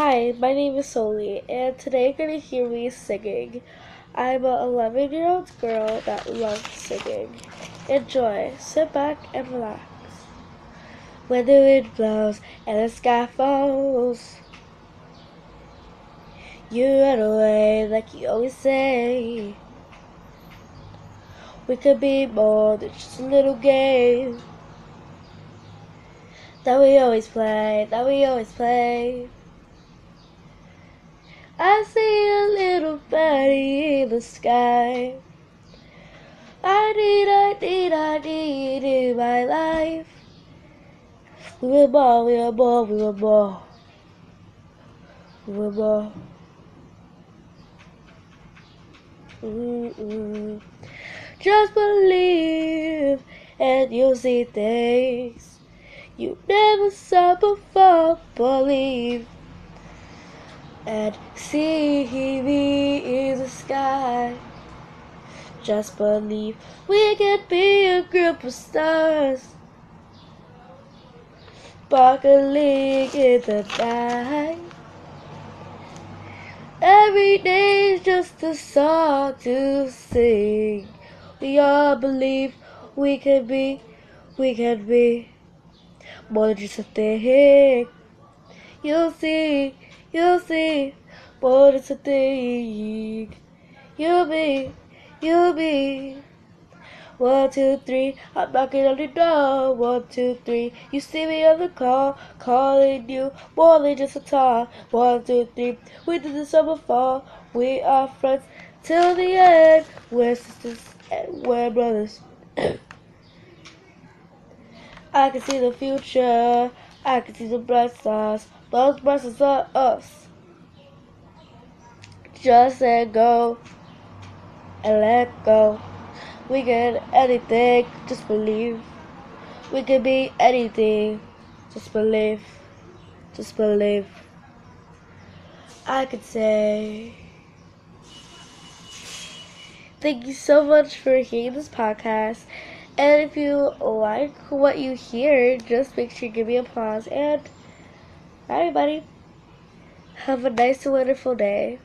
Hi, my name is Soli, and today you're going to hear me singing. I'm an 11 year old girl that loves singing. Enjoy, sit back and relax. When the wind blows and the sky falls, you run away like you always say. We could be more than just a little game that we always play, that we always play. I see a little birdie in the sky. I need, I need, I need in my life. We were born, we were born, we were born. We were born. Just believe and you'll see things you never saw before. Believe and see in the sky. Just believe we can be a group of stars. Sparkling in the night. Every day is just a song to sing. We all believe we can be, we can be more than just a thing. You'll see You'll see what it's a thing. You'll be, you'll be. One, two, three, I'm knocking on the door. One, two, three, you see me on the call, calling you more than just a talk. One, two, three, we did this all before. We are friends till the end. We're sisters and we're brothers. I can see the future. I can see the bright stars. Those blessings are us. Just let go and let go. We can anything, just believe. We can be anything, just believe. Just believe. I could say thank you so much for hearing this podcast. And if you like what you hear, just make sure you give me a pause and Bye, everybody. Have a nice wonderful day.